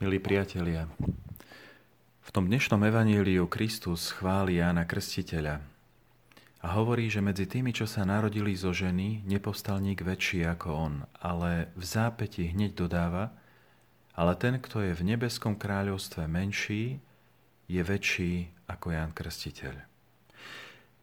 Milí priatelia, v tom dnešnom evaníliu Kristus chváli Jána Krstiteľa a hovorí, že medzi tými, čo sa narodili zo ženy, nepovstal nik väčší ako on, ale v zápäti hneď dodáva, ale ten, kto je v nebeskom kráľovstve menší, je väčší ako Ján Krstiteľ.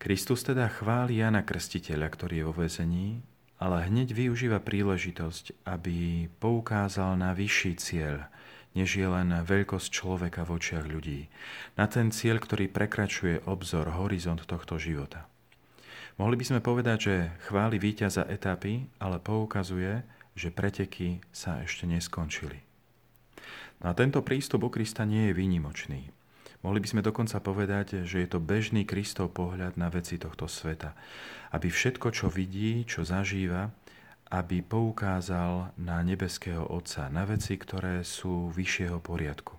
Kristus teda chváli Jana Krstiteľa, ktorý je vo vezení, ale hneď využíva príležitosť, aby poukázal na vyšší cieľ – než je len veľkosť človeka v očiach ľudí. Na ten cieľ, ktorý prekračuje obzor, horizont tohto života. Mohli by sme povedať, že chváli víťaza etapy, ale poukazuje, že preteky sa ešte neskončili. No a tento prístup u Krista nie je výnimočný. Mohli by sme dokonca povedať, že je to bežný Kristov pohľad na veci tohto sveta. Aby všetko, čo vidí, čo zažíva, aby poukázal na nebeského Otca, na veci, ktoré sú vyššieho poriadku.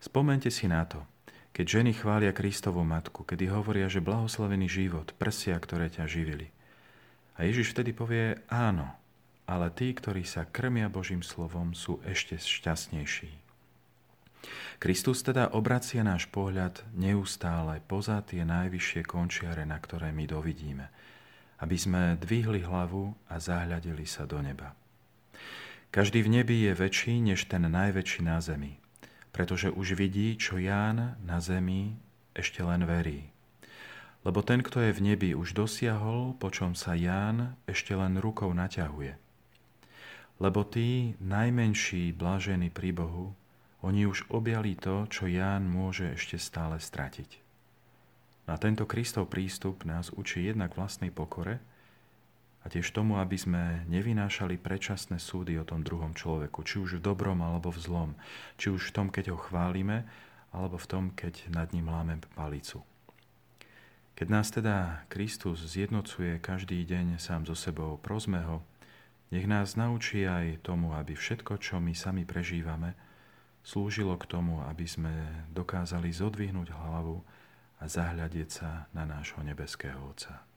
Spomente si na to, keď ženy chvália Kristovu matku, kedy hovoria, že blahoslavený život, prsia, ktoré ťa živili. A Ježiš vtedy povie, áno, ale tí, ktorí sa krmia Božím slovom, sú ešte šťastnejší. Kristus teda obracia náš pohľad neustále poza tie najvyššie končiare, na ktoré my dovidíme – aby sme dvihli hlavu a zahľadili sa do neba. Každý v nebi je väčší než ten najväčší na zemi, pretože už vidí, čo Ján na zemi ešte len verí. Lebo ten, kto je v nebi, už dosiahol, po čom sa Ján ešte len rukou naťahuje. Lebo tí najmenší blážení pri Bohu, oni už objali to, čo Ján môže ešte stále stratiť. A tento Kristov prístup nás učí jednak vlastnej pokore a tiež tomu, aby sme nevynášali predčasné súdy o tom druhom človeku, či už v dobrom alebo v zlom, či už v tom, keď ho chválime, alebo v tom, keď nad ním láme palicu. Keď nás teda Kristus zjednocuje každý deň sám so sebou, prosme ho, nech nás naučí aj tomu, aby všetko, čo my sami prežívame, slúžilo k tomu, aby sme dokázali zodvihnúť hlavu a zahľadieť sa na nášho nebeského Otca.